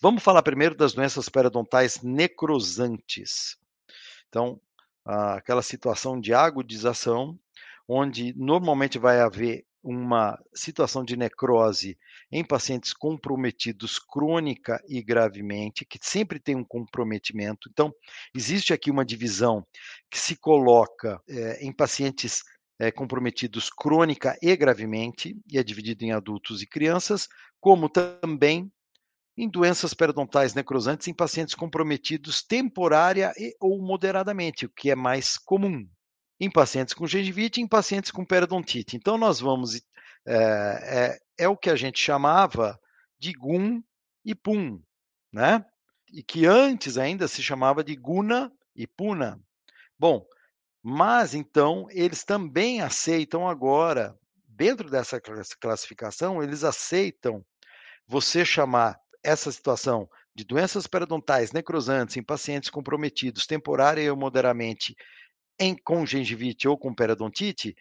Vamos falar primeiro das doenças periodontais necrosantes. Então, aquela situação de agudização, onde normalmente vai haver uma situação de necrose em pacientes comprometidos crônica e gravemente, que sempre tem um comprometimento. Então, existe aqui uma divisão que se coloca é, em pacientes é, comprometidos crônica e gravemente, e é dividido em adultos e crianças, como também em doenças periodontais necrosantes em pacientes comprometidos temporária e, ou moderadamente, o que é mais comum em pacientes com gengivite e em pacientes com periodontite. Então, nós vamos. É, é, é o que a gente chamava de GUM e PUM, né? E que antes ainda se chamava de GUNA e PUNA. Bom, mas então eles também aceitam agora, dentro dessa classificação, eles aceitam você chamar essa situação de doenças periodontais necrosantes em pacientes comprometidos temporária ou moderadamente em, com gengivite ou com periodontite,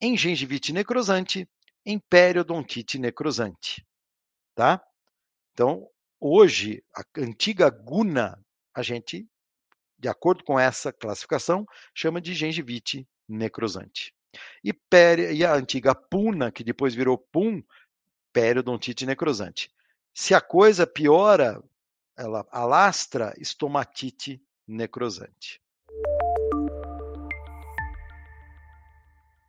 em gengivite necrosante, em periodontite necrosante. Tá? Então, hoje, a antiga guna, a gente, de acordo com essa classificação, chama de gengivite necrosante. E, peri, e a antiga puna, que depois virou pum, periodontite necrosante. Se a coisa piora, ela alastra estomatite necrosante.